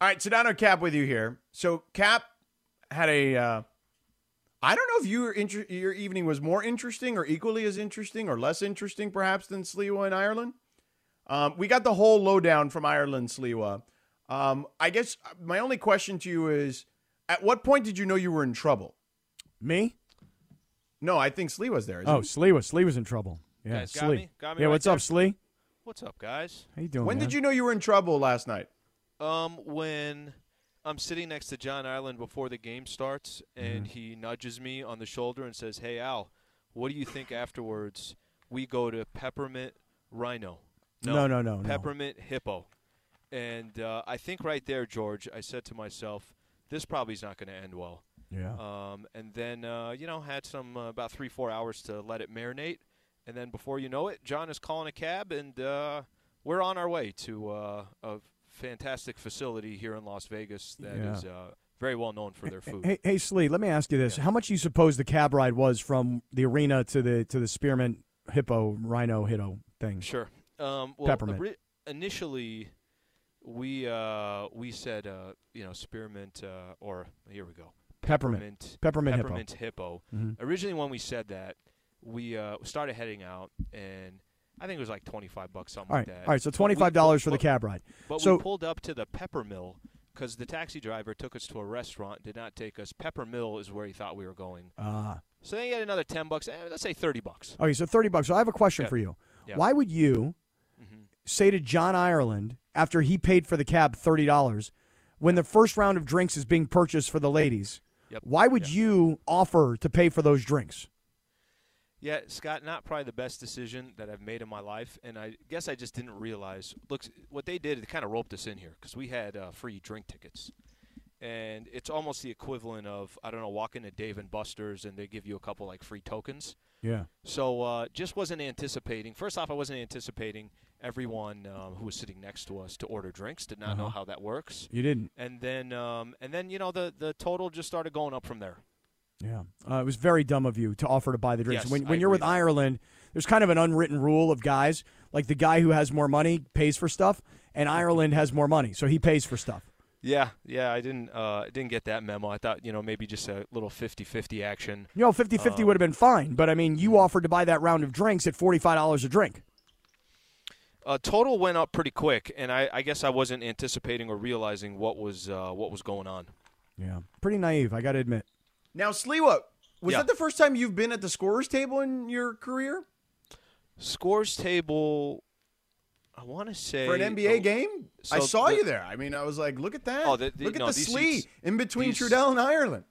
All right, Sedano Kap with you here. So Kap had a. Uh, I don't know if your inter- your evening was more interesting or equally as interesting or less interesting, perhaps, than Sliwa in Ireland. Um, we got the whole lowdown from Ireland, Sliwa. Um, I guess my only question to you is: At what point did you know you were in trouble? Me? No, I think Slee was there. isn't Oh, he? Slee was Slee was in trouble. Yeah, Guys, got Slee. me? Got me yeah, right what's there? up, Slee? What's up, guys? How you doing? when man? did you know you were in trouble last night? Um, when I'm sitting next to John Ireland before the game starts, and he nudges me on the shoulder and says, "Hey Al, what do you think afterwards? We go to Peppermint Rhino." No, no, no, no. Peppermint Hippo. And uh, I think right there, George, I said to myself, "This probably is not going to end well." Yeah. Um, and then uh, you know had some uh, about three four hours to let it marinate, and then before you know it, John is calling a cab, and uh, we're on our way to uh, a fantastic facility here in Las Vegas that is Yeah. uh, very well known for their food. Hey, hey, Slee, let me ask you this: How much do you suppose the cab ride was from the arena to the to the Spearmint Hippo Rhino Hippo thing? Sure. Um, well, Peppermint. initially, we uh, we said uh, you know spearmint uh, or here we go Peppermint. Peppermint Hippo. peppermint hippo. Mhm. Originally, when we said that, we uh, started heading out, and I think it was like twenty five bucks something All right, like that. all right. So twenty five dollars for the cab ride. But so we pulled up to the Pepper Mill because the taxi driver took us to a restaurant, did not take us. Pepper Mill is where he thought we were going. Ah. So then you get another ten bucks. Eh, let's say thirty bucks. Okay, so thirty bucks. So I have a question Yeah. for you. Yeah. Why would you Mhm. say to John Ireland after he paid for the cab thirty dollars, when the first round of drinks is being purchased for the ladies? Yep. Why would you offer to pay for those drinks? Yeah, Scott, not probably the best decision that I've made in my life, and I guess I just didn't realize. Look, what they did, they kind of roped us in here because we had uh, free drink tickets, and it's almost the equivalent of I don't know, walking to Dave and Buster's and they give you a couple like free tokens. Yeah. So uh, just wasn't anticipating. First off, I wasn't anticipating everyone um, who was sitting next to us to order drinks. Did not know Uh-huh. how that works. You didn't. And then, um, and then you know the the total just started going up from there. Yeah, uh, it was very dumb of you to offer to buy the drinks. Yes, when I when you're agree with that. Ireland, there's kind of an unwritten rule of guys. Like the guy who has more money pays for stuff, and Ireland has more money, so he pays for stuff. Yeah, yeah, I didn't uh, didn't get that memo. I thought you know maybe just a little 50-50 action. You know, 50 50 Um, would have been fine, but I mean, you offered to buy that round of drinks at $45 a drink. Uh, total went up pretty quick, and I, I guess I wasn't anticipating or realizing what was uh, what was going on. Yeah. Pretty naive, I got to admit. Now, Sliwa, was Yeah. that the first time you've been at the scorers table in your career Scores table, I want to say for an NBA oh, game? I saw the- you there. I mean, I was like, look at that. Oh, the- the- look at no, the these Slee seats- in between these- Trudell and Ireland.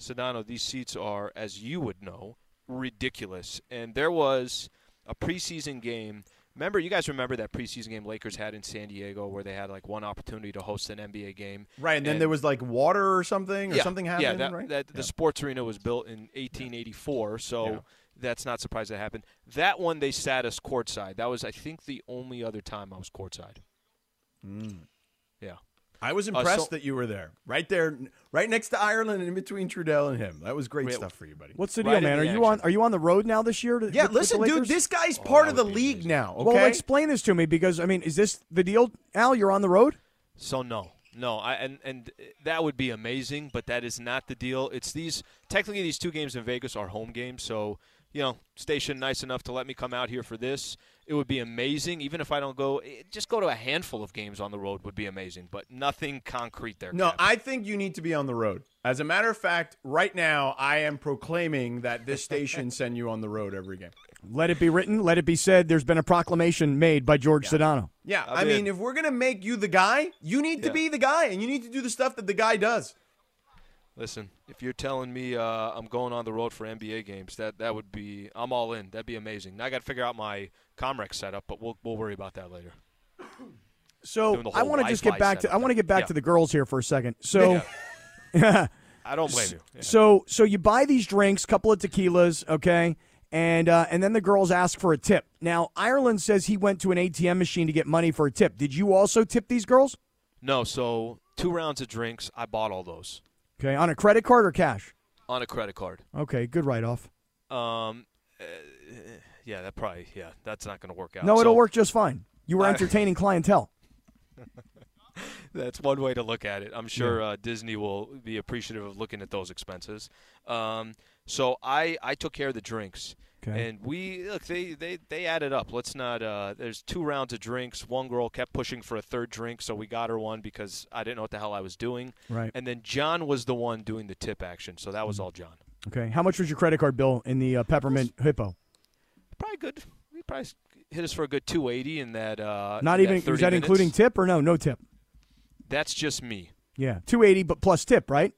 Sedano, these seats are, as you would know, ridiculous. And there was a preseason game. Remember, you guys remember that preseason game Lakers had in San Diego where they had like one opportunity to host an NBA game. Right, and then there was like water or something, or yeah, something Yeah, happened, that, right? that the sports arena was built in 1884, so Yeah. that's not surprised that happened. That one they sat us courtside. That was, I think, the only other time I was courtside. Mm. Yeah. I was Uh, impressed so- that you were there, right there, right next to Ireland, and in between Trudell and him. That was great Wait, stuff for you, buddy. What's the deal, in man? Are the you on are you on the road now this year? To, Yeah, with- with listen, dude, this guy's Oh, part of the league amazing. now. Okay, Well, explain this to me because I mean, is this the deal, Al? You're on the road. So no, no, I, and and that would be amazing, but that is not the deal. It's these technically these two games in Vegas are home games, so you know, station nice enough to let me come out here for this. It would be amazing, even if I don't go. eh, Just go to a handful of games on the road would be amazing, but nothing concrete there. No, Kap. I think you need to be on the road. As a matter of fact, right now I am proclaiming that this station send you on the road every game. Let it be written. Let it be said. There's been a proclamation made by George Sedano. Yeah, I'll I be mean, if we're gonna make you the guy, you need to be the guy, and you need to do the stuff that the guy does. Listen, if you're telling me uh, I'm going on the road for NBA games, that that would be I'm all in. That'd be amazing. Now I got to figure out my Comrex setup, but we'll we'll worry about that later. So I want to just get back to I want to get back Yeah. to the girls here for a second. So. yeah. I don't blame you. Yeah. So so you buy these drinks, couple of tequilas, okay, and uh, and then the girls ask for a tip. Now Ireland says he went to an ATM machine to get money for a tip. Did you also tip these girls? No, so two rounds of drinks. I bought all those Okay, on a credit card or cash? on a credit card. Okay, good write off. Um, uh, yeah, that probably yeah, that's not going to work out. No, it'll So work just fine. You were entertaining clientele. That's one way to look at it. I'm sure uh, Disney will be appreciative of looking at those expenses. Um, so I I took care of the drinks. Okay. And we look, they, they, they added up. Let's not. Uh, there's two rounds of drinks. One girl kept pushing for a third drink, so we got her one because I didn't know what the hell I was doing. Right. And then John was the one doing the tip action, so that was Mm. all John. Okay, how much was your credit card bill in the uh, peppermint hippo? Probably good. We probably hit us for a good 280 in that. Uh, Not in even. 30 Was that minutes. including tip or no? No tip. That's just me. Yeah, two eighty, but plus tip, right?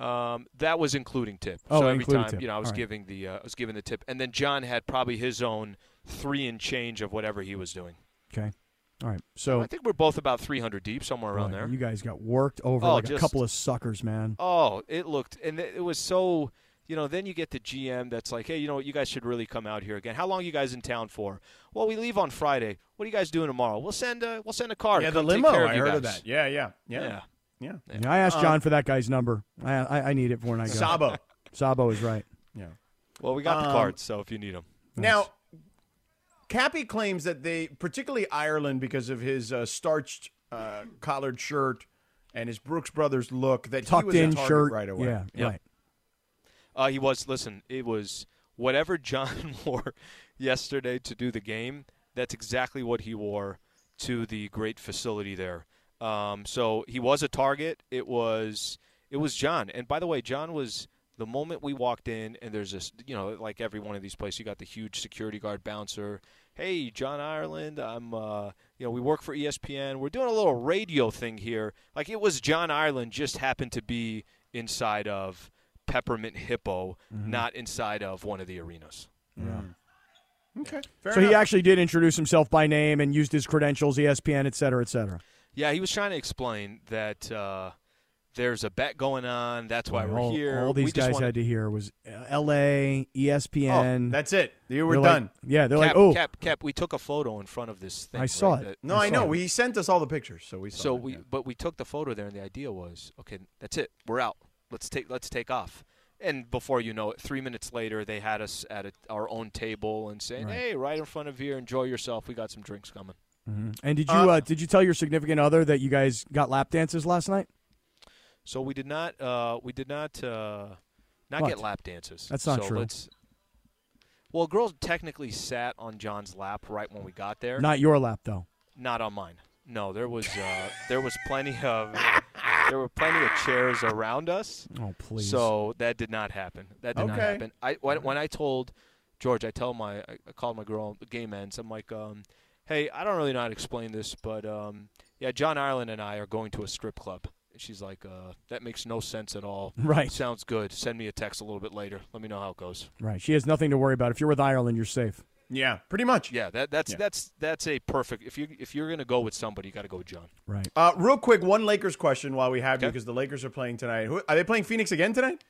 Um, that was including tip. Oh, so every time, tip. you know, I was All right. giving the uh, I was giving the tip, and then John had probably his own three and change of whatever he was doing. Okay. All right. So I think we're both about 300 deep, somewhere around boy, there. you guys got worked over Oh, like a couple of suckers, man. Oh, it looked, and it it was so. You know, then you get the GM that's like, hey, you know what, you guys should really come out here again. How long are you guys in town for? Well, we leave on Friday. What are you guys doing tomorrow? We'll send a we'll send a car. Yeah, the come take limo. I you heard of that. Yeah, yeah, yeah, Yeah. Yeah. Yeah, I asked Uh, John for that guy's number. I, I, I need it for when I go. Sabo. Sabo is right. Yeah. Well, we got the Um, cards, so if you need them. Now, Kappy claims that they, particularly Ireland, because of his uh, starched uh, collared shirt and his Brooks Brothers look, that he Tucked was in a target shirt. right away. Yeah, Yep. right. Uh, he was. Listen, it was whatever John wore yesterday to do the game. That's exactly what he wore to the great facility there. Um, so he was a target. It was. It was John. And by the way, John was the moment we walked in, and there's this. You know, like every one of these places, you got the huge security guard bouncer. Hey, John Ireland. I'm. Uh, you know, we work for ESPN. We're doing a little radio thing here. Like it was John Ireland just happened to be inside of Peppermint Hippo, Mm-hmm. not inside of one of the arenas. Yeah. Okay. Fair so he actually did introduce himself by name and used his credentials, ESPN, et cetera, et cetera. Yeah, he was trying to explain that uh, there's a bet going on. That's why we're all, here. all these just guys wanna- had to hear was uh, L.A., ESPN. Oh, that's it. You were They're like- done. yeah, they're Kap, like, oh, Kap, Kap, we took a photo in front of this thing. I saw right, it. that- No, I I, know. it. He sent us all the pictures, so we saw. so it, we, yeah. but we took the photo there, and the idea was, okay, that's it. We're out. Let's take, let's take off. And before you know it, three minutes later, they had us at a, our own table and saying, Right. "Hey, right in front of here, enjoy yourself. We got some drinks coming." Mhm. and did you Uh, uh, did you tell your significant other that you guys got lap dances last night? So we did not, uh, we did not, uh, not What? get lap dances. That's not so true. Well, girls technically sat on John's lap right when we got there. Not your lap though. Not on mine. No, there was uh, there was plenty of there were plenty of chairs around us. Oh please. So that did not happen. That did not happen. I when, when I told George, I tell my I I called my girl game ends. I'm like, um, hey, I don't really know how to explain this, but um, yeah, John Ireland and I are going to a strip club. And She's like, uh, that makes no sense at all. Right. Sounds good. Send me a text a little bit later. Let me know how it goes. right, she has nothing to worry about. If you're with Ireland, you're safe. yeah, pretty much. Yeah, that, that's Yeah. that's that's a perfect. If you if you're gonna go with somebody, you got to go with John. Right. Uh, real quick, one Lakers question while we have you because the Lakers are playing tonight. Who, are they playing Phoenix again tonight?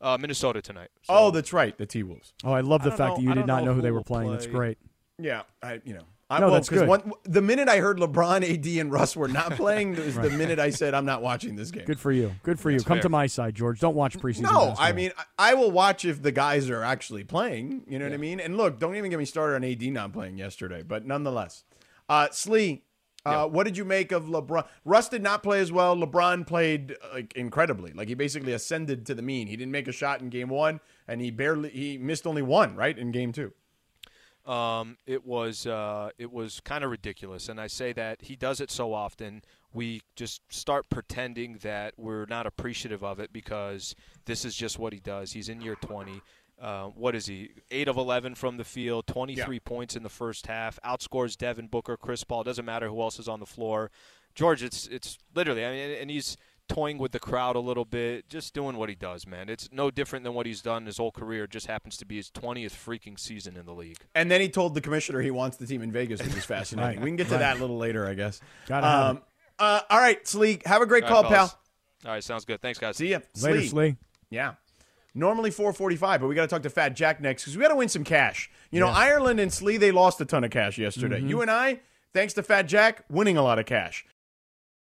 Uh, Minnesota tonight. So- oh, that's right, the T Wolves. Oh, I love the don't fact know- that you did don't know know who who they were will playing. That's great. Yeah, I you know I, No, well, that's 'cause good. One, the minute I heard LeBron, AD, and Russ were not playing is the minute I said I'm not watching this game. Good for you. Good for you. Come to my side, George. Don't watch preseason. No, basketball. I mean I, I will watch if the guys are actually playing. You know what I mean? And look, don't even get me started on AD not playing yesterday, but nonetheless, uh, Slee, uh, what did you make of LeBron? Russ did not play as well. LeBron played uh, like incredibly. Like he basically ascended to the mean. He didn't make a shot in game one, and he barely he missed only one right in game two. Um, it was uh, it was kind of ridiculous, and I say that he does it so often. We just start pretending that we're not appreciative of it because this is just what he does. He's in year 20. Uh, what is he? Eight of 11 from the field, 23 points in the first half. Outscores Devin Booker, Chris Paul. Doesn't matter who else is on the floor. George, it's it's literally. I mean, and he's toying with the crowd a little bit, just doing what he does, man. It's no different than what he's done his whole career. It just happens to be his 20th freaking season in the league. And then he told the commissioner he wants the team in Vegas, which is fascinating. Right, We can get to right. that a little later, I guess. Gotta Um, uh, all right, Slee, have a great All call, right, pal. All right, sounds good. Thanks, guys. See ya. Later, Slee. Slee. Yeah. Normally 445, but we got to talk to Fat Jack next because we got to win some cash. You know, Ireland and Slee, they lost a ton of cash yesterday. Mm-hmm. You and I, thanks to Fat Jack, winning a lot of cash.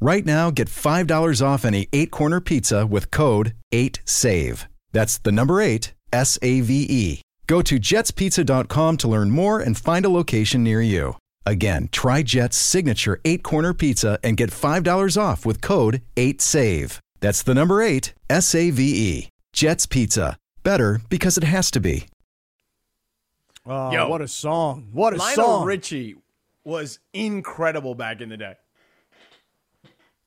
Right now, get $5 off any eight corner pizza with code 8SAVE. That's the number eight, S A V E. Go to jetspizza.com to learn more and find a location near you. Again, try Jet's signature eight corner pizza and get $5 off with code 8SAVE. That's the number eight, S A V E. Jet's Pizza. Better because it has to be. Oh, Yo. what a song. What a song! Lionel song. Richie was incredible back in the day.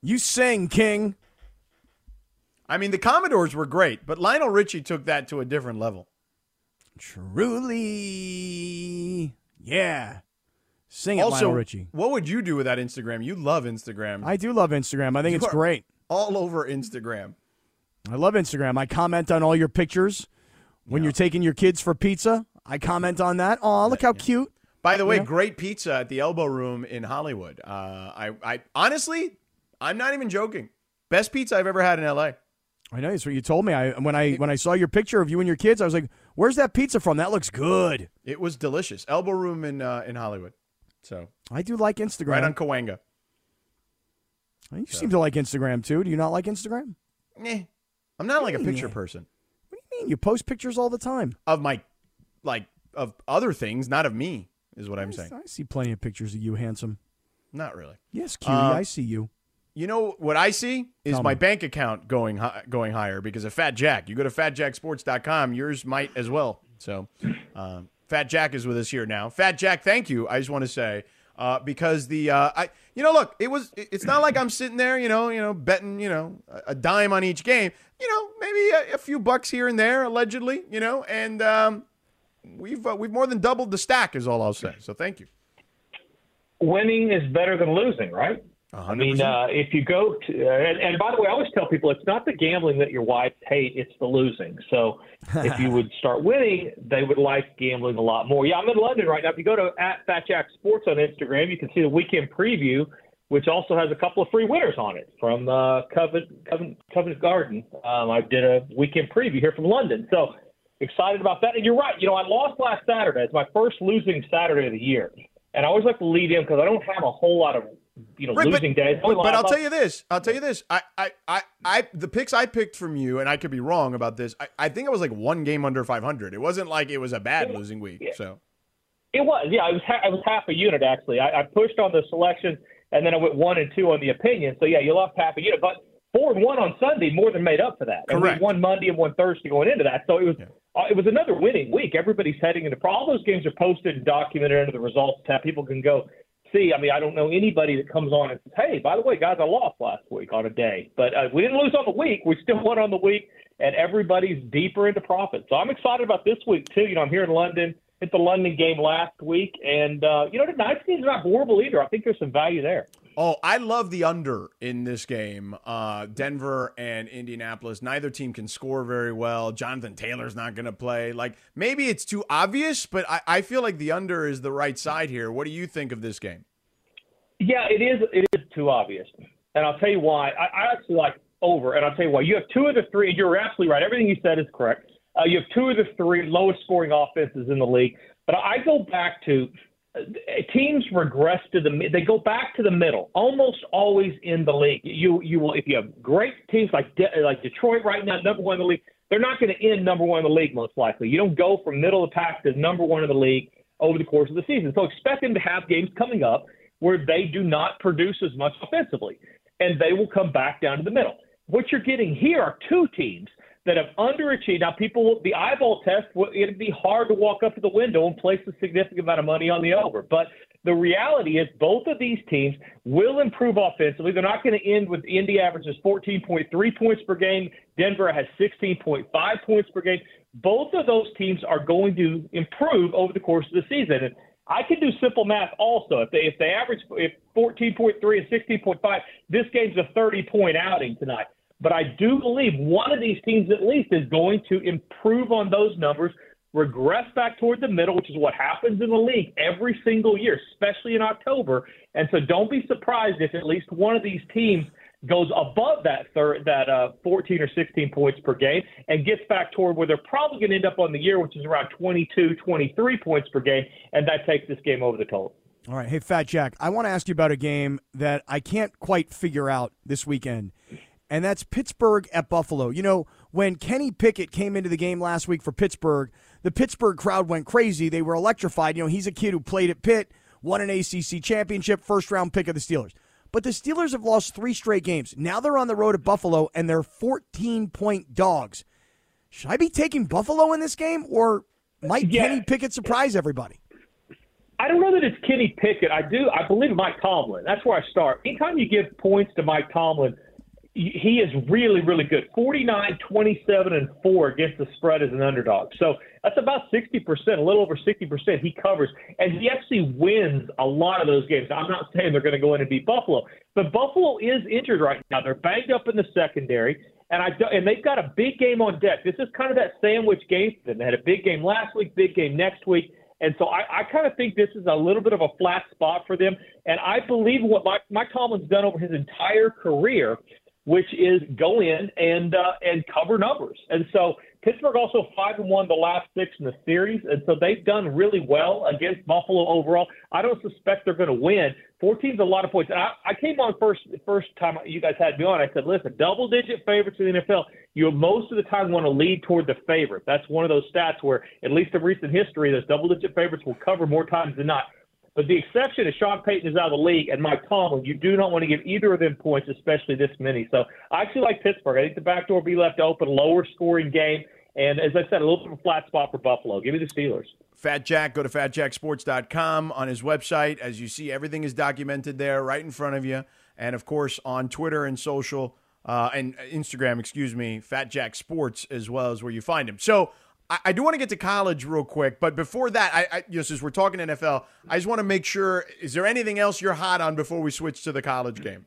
You sing, King. I mean, the Commodores were great, but Lionel Richie took that to a different level. Truly. Yeah. Sing it, also, Lionel Richie. what would you do with that Instagram? You love Instagram. I do love Instagram. I think You it's great. All over Instagram. I love Instagram. I comment on all your pictures. When you're taking your kids for pizza, I comment on that. Oh, look how cute. By the way, Yeah. great pizza at the Elbow Room in Hollywood. Uh, I, I honestly, I'm not even joking. Best pizza I've ever had in LA. I know that's what you told me. I when I when I saw your picture of you and your kids, I was like, "Where's that pizza from? That looks good." It was delicious. Elbow Room in uh, in Hollywood. So I do like Instagram. right on Cahuenga. you seem to like Instagram too. Do you not like Instagram? Eh, I'm not like a picture Yeah. person What do you mean? You post pictures all the time. of my like of other things, not of me. Is what I'm saying. I see plenty of pictures of you, handsome. Not really. Yes, cutie, Uh, I see you. You know what I see is Tell my me. bank account going hi- going higher because of Fat Jack. You go to fatjacksports.com, yours might as well. So, um, Fat Jack is with us here now. Fat Jack, thank you. I just want to say uh, because the uh, I you know look, it was it's not like I'm sitting there, you know, you know, betting, you know, a, a dime on each game. You know, maybe a, a few bucks here and there, allegedly, you know, and um, we've uh, we've more than doubled the stack, is all I'll say. So, thank you. winning is better than losing, right? I mean, uh, if you go to, uh, and, and by the way, I always tell people it's not the gambling that your wives hate, it's the losing. So if you would start winning, they would like gambling a lot more. Yeah, I'm in London right now. If you go to at Fat Jack Sports on Instagram, you can see the weekend preview. which also has a couple of free winners on it from uh, Covent, Covent, Covent Garden. Um, I did a weekend preview here from London. So excited about that. And you're right. You know, I lost last Saturday. It's my first losing Saturday of the year. And I always like to lead in because I don't have a whole lot of you know Right, losing days. But, but I'll tell you this. I'll tell you this. I, I, I, I, the picks I picked from you, and I could be wrong about this. I, I think I was like one game under 500. It wasn't like it was a bad losing week. So It was, yeah. It was, ha- it was half a unit actually. I, I pushed on the selection, and then I went one and two on the opinion. So yeah, you lost half a unit, but four and one on Sunday more than made up for that. And Correct. we won Monday and one Thursday going into that. So it was, uh, it was another winning week. Everybody's heading into all those games are posted and documented under the results tab. People can go see. I mean, I don't know anybody that comes on and says, "Hey, by the way, guys, I lost last week on a day, but uh, we didn't lose on the week. We still won on the week, and everybody's deeper into profit. So I'm excited about this week too. You know, I'm here in London. Hit the London game last week, and uh, you know, the night game's not horrible either. I think there's some value there. Oh, I love the under in this game. Uh, Denver and Indianapolis. Neither team can score very well. Jonathan Taylor's not going to play. Like maybe it's too obvious, but I, I feel like the under is the right side here. What do you think of this game? Yeah, it is. It is too obvious, and I'll tell you why. I, I actually like over, and I'll tell you why. You have two of the three. You're absolutely right. Everything you said is correct. Uh, you have two of the three lowest scoring offenses in the league. But I go back to teams regress to the they go back to the middle almost always in the league. You you will if you have great teams like De- like Detroit right now number one in the league. They're not going to end number one in the league most likely. You don't go from middle of the pack to number one in the league over the course of the season. So expect them to have games coming up where they do not produce as much offensively, and they will come back down to the middle. What you're getting here are two teams that have underachieved. Now, people, the eyeball test, it'd be hard to walk up to the window and place a significant amount of money on the over. But the reality is, both of these teams will improve offensively. They're not going to end with Indy averages 14.3 points per game. Denver has 16.5 points per game. Both of those teams are going to improve over the course of the season. And I can do simple math also. If they if they average if 14.3 and 16.5, this game's a 30 point outing tonight. But I do believe one of these teams at least is going to improve on those numbers, regress back toward the middle, which is what happens in the league every single year, especially in October. And so don't be surprised if at least one of these teams goes above that third, that uh, 14 or 16 points per game and gets back toward where they're probably going to end up on the year, which is around 22, 23 points per game, and that takes this game over the total. All right. Hey, Fat Jack, I want to ask you about a game that I can't quite figure out this weekend, and that's Pittsburgh at Buffalo. You know, when Kenny Pickett came into the game last week for Pittsburgh, the Pittsburgh crowd went crazy. They were electrified. You know, he's a kid who played at Pitt, won an ACC championship, first round pick of the Steelers. But the Steelers have lost three straight games. Now they're on the road at Buffalo, and they're 14 point dogs. Should I be taking Buffalo in this game, or might Yeah. Kenny Pickett surprise everybody? I don't know that it's Kenny Pickett. I do. I believe Mike Tomlin. That's where I start. Anytime you give points to Mike Tomlin, he is really, really good. 49, 27, and 4 against the spread as an underdog. So that's about 60%, a little over 60% he covers. And he actually wins a lot of those games. I'm not saying they're going to go in and beat Buffalo, but Buffalo is injured right now. They're banged up in the secondary. And I and they've got a big game on deck. This is kind of that sandwich game for them. They had a big game last week, big game next week. And so I, I kind of think this is a little bit of a flat spot for them. And I believe what Mike, Mike Tomlin's done over his entire career, which is go in and uh, and cover numbers. And so Pittsburgh also five and one the last six in the series, and so they've done really well against Buffalo overall. I don't suspect they're going to win. Fourteen's a lot of points. And I, I came on first first time you guys had me on. I said, listen, double digit favorites in the NFL. You most of the time want to lead toward the favorite. That's one of those stats where, at least in recent history, those double digit favorites will cover more times than not. But the exception is Sean Payton is out of the league, and Mike Tomlin. You do not want to give either of them points, especially this many. So I actually like Pittsburgh. I think the back door will be left open, lower scoring game, and as I said, a little bit of a flat spot for Buffalo. Give me the Steelers. Fat Jack, go to fatjacksports.com on his website. As you see, everything is documented there right in front of you. And of course, on Twitter and social uh, and Instagram, excuse me, Fat Jack Sports as well as where you find him. So I, I do want to get to college real quick, but before that, I, I you we're talking NFL, I just want to make sure: is there anything else you're hot on before we switch to the college game?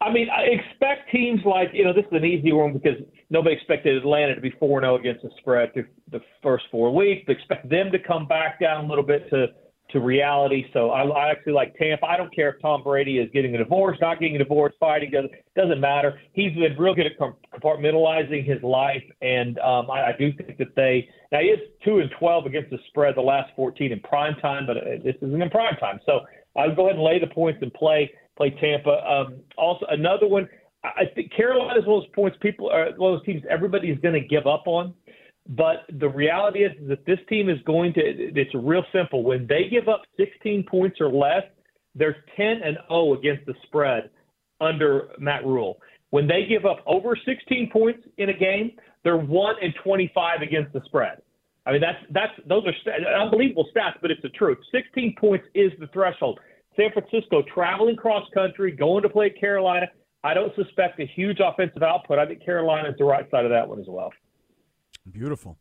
I mean, I expect teams like you know this is an easy one because nobody expected Atlanta to be four zero oh against the spread through the first four weeks. They expect them to come back down a little bit to to reality. So I, I actually like Tampa. I don't care if Tom Brady is getting a divorce, not getting a divorce, fighting doesn't doesn't matter. He's been real good at compartmentalizing his life, and um, I, I do think that they now he is two and twelve against the spread the last fourteen in prime time, but uh, this isn't in prime time. So I'll go ahead and lay the points and play play Tampa. Um, also another one. I think Carolina is one of those points people are one of those teams everybody's going to give up on. But the reality is that this team is going to, it's real simple. When they give up 16 points or less, they're 10 and 0 against the spread under Matt Rhule. When they give up over 16 points in a game, they're 1 and 25 against the spread. I mean, that's, that's, those are st- unbelievable stats, but it's the truth. 16 points is the threshold. San Francisco traveling cross country, going to play Carolina. I don't suspect a huge offensive output. I think Carolina is the right side of that one as well. Beautiful.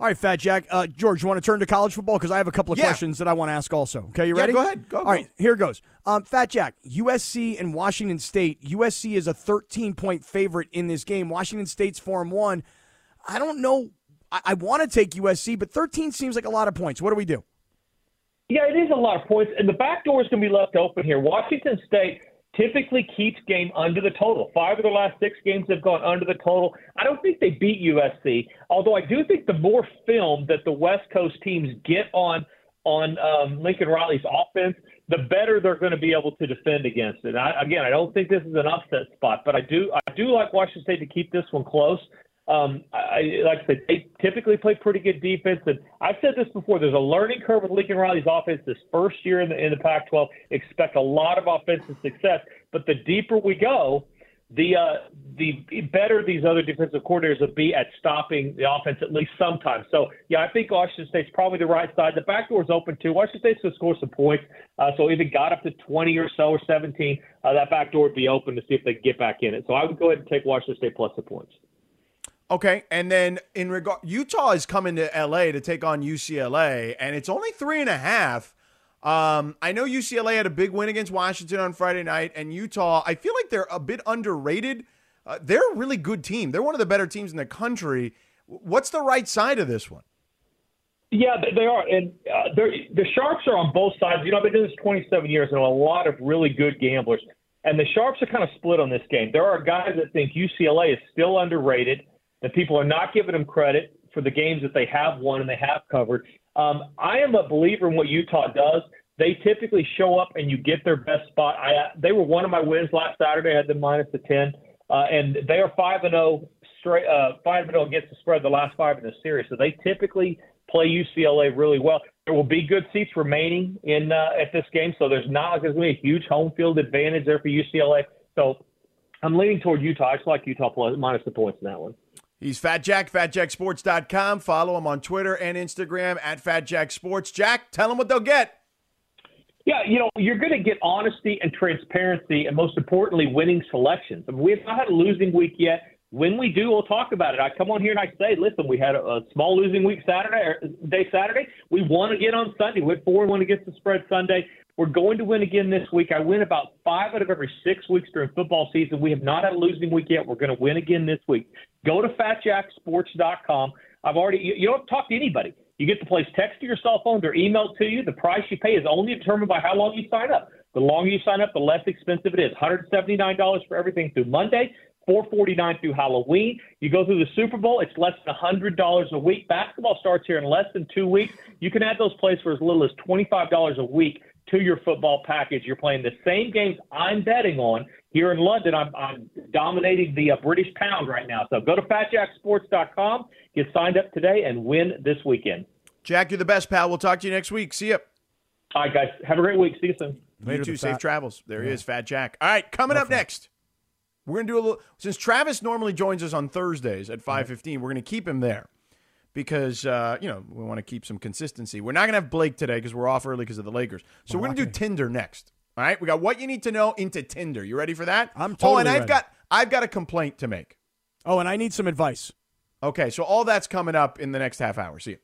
All right, Fat Jack. Uh, George, you want to turn to college football? Because I have a couple of Yeah. questions that I want to ask also. Okay, you Yeah, ready? go ahead. Go, All right, here goes. Um, Fat Jack, USC and Washington State. USC is a 13 point favorite in this game. Washington State's 4 and 1. I don't know. I, I want to take USC, but 13 seems like a lot of points. What do we do? Yeah, it is a lot of points, and the back door is going to be left open here. Washington State typically keeps game under the total. Five of the last six games have gone under the total. I don't think they beat USC, although I do think the more film that the West Coast teams get on on um, Lincoln Riley's offense, the better they're going to be able to defend against it. I, again, I don't think this is an upset spot, but I do I do like Washington State to keep this one close. Um, I, like I said, they typically play pretty good defense, and I've said this before. There's a learning curve with Lincoln Riley's offense this first year in the in the Pac-12. Expect a lot of offensive success, but the deeper we go, the uh, the better these other defensive coordinators will be at stopping the offense at least sometimes. So yeah, I think Washington State's probably the right side. The back door is open too. Washington State's to score some points. Uh, so if it got up to 20 or so or 17, uh, that back door would be open to see if they can get back in it. So I would go ahead and take Washington State plus the points. Okay, and then in regard, Utah is coming to LA to take on UCLA, and it's only three and a half. Um, I know UCLA had a big win against Washington on Friday night, and Utah. I feel like they're a bit underrated. Uh, they're a really good team. They're one of the better teams in the country. What's the right side of this one? Yeah, they- are, and uh, the sharps are on both sides. You know, I've been doing this 27 years, and a lot of really good gamblers. And the sharps are kind of split on this game. There are guys that think UCLA is still underrated, that people are not giving them credit for the games that they have won and they have covered. Um, I am a believer in what Utah does. They typically show up and you get their best spot. I they were one of my wins last Saturday. I had them minus the ten, uh, and they are five and zero straight, uh, five and zero against the spread the last five in the series. So they typically play UCLA really well. There will be good seats remaining in uh, at this game, so there's not going to be a huge home field advantage there for UCLA. So I'm leaning toward Utah. I just like Utah plus minus the points in that one. He's Fat Jack, fatjacksports.com. Follow him on Twitter and Instagram at Fat Jack tell them what they'll get. Yeah, you know, you're going to get honesty and transparency, and most importantly, winning selections. I mean, we have not had a losing week yet. When we do, we'll talk about it. I come on here and I say, listen, we had a, a small losing week Saturday, or day Saturday. We won again on Sunday. We went four one against the spread Sunday. We're going to win again this week. I win about five out of every six weeks during football season. We have not had a losing week yet. We're going to win again this week. Go to fatjacksports.com. I've already, you, you don't talk to anybody. You get the place text to your cell phone. They're emailed to you. The price you pay is only determined by how long you sign up. The longer you sign up, the less expensive it is. $179 for everything through Monday. 449 through Halloween. You go through the Super Bowl, it's less than $100 a week. Basketball starts here in less than two weeks. You can add those plays for as little as $25 a week to your football package. You're playing the same games I'm betting on here in London. I'm, I'm dominating the uh, British pound right now. So go to fatjacksports.com, get signed up today, and win this weekend. Jack, you're the best, pal. We'll talk to you next week. See you. All right, guys. Have a great week. See you soon. you too. Safe travels. There he is, Fat Jack. All right, coming up next. We're gonna do a little since Travis normally joins us on Thursdays at five fifteen. We're gonna keep him there because uh, you know we want to keep some consistency. We're not gonna have Blake today because we're off early because of the Lakers. So we're gonna do Tinder next. All right, we got what you need to know into Tinder. You ready for that? I'm totally. Oh, and I've ready. got I've got a complaint to make. Oh, and I need some advice. Okay, so all that's coming up in the next half hour. See you.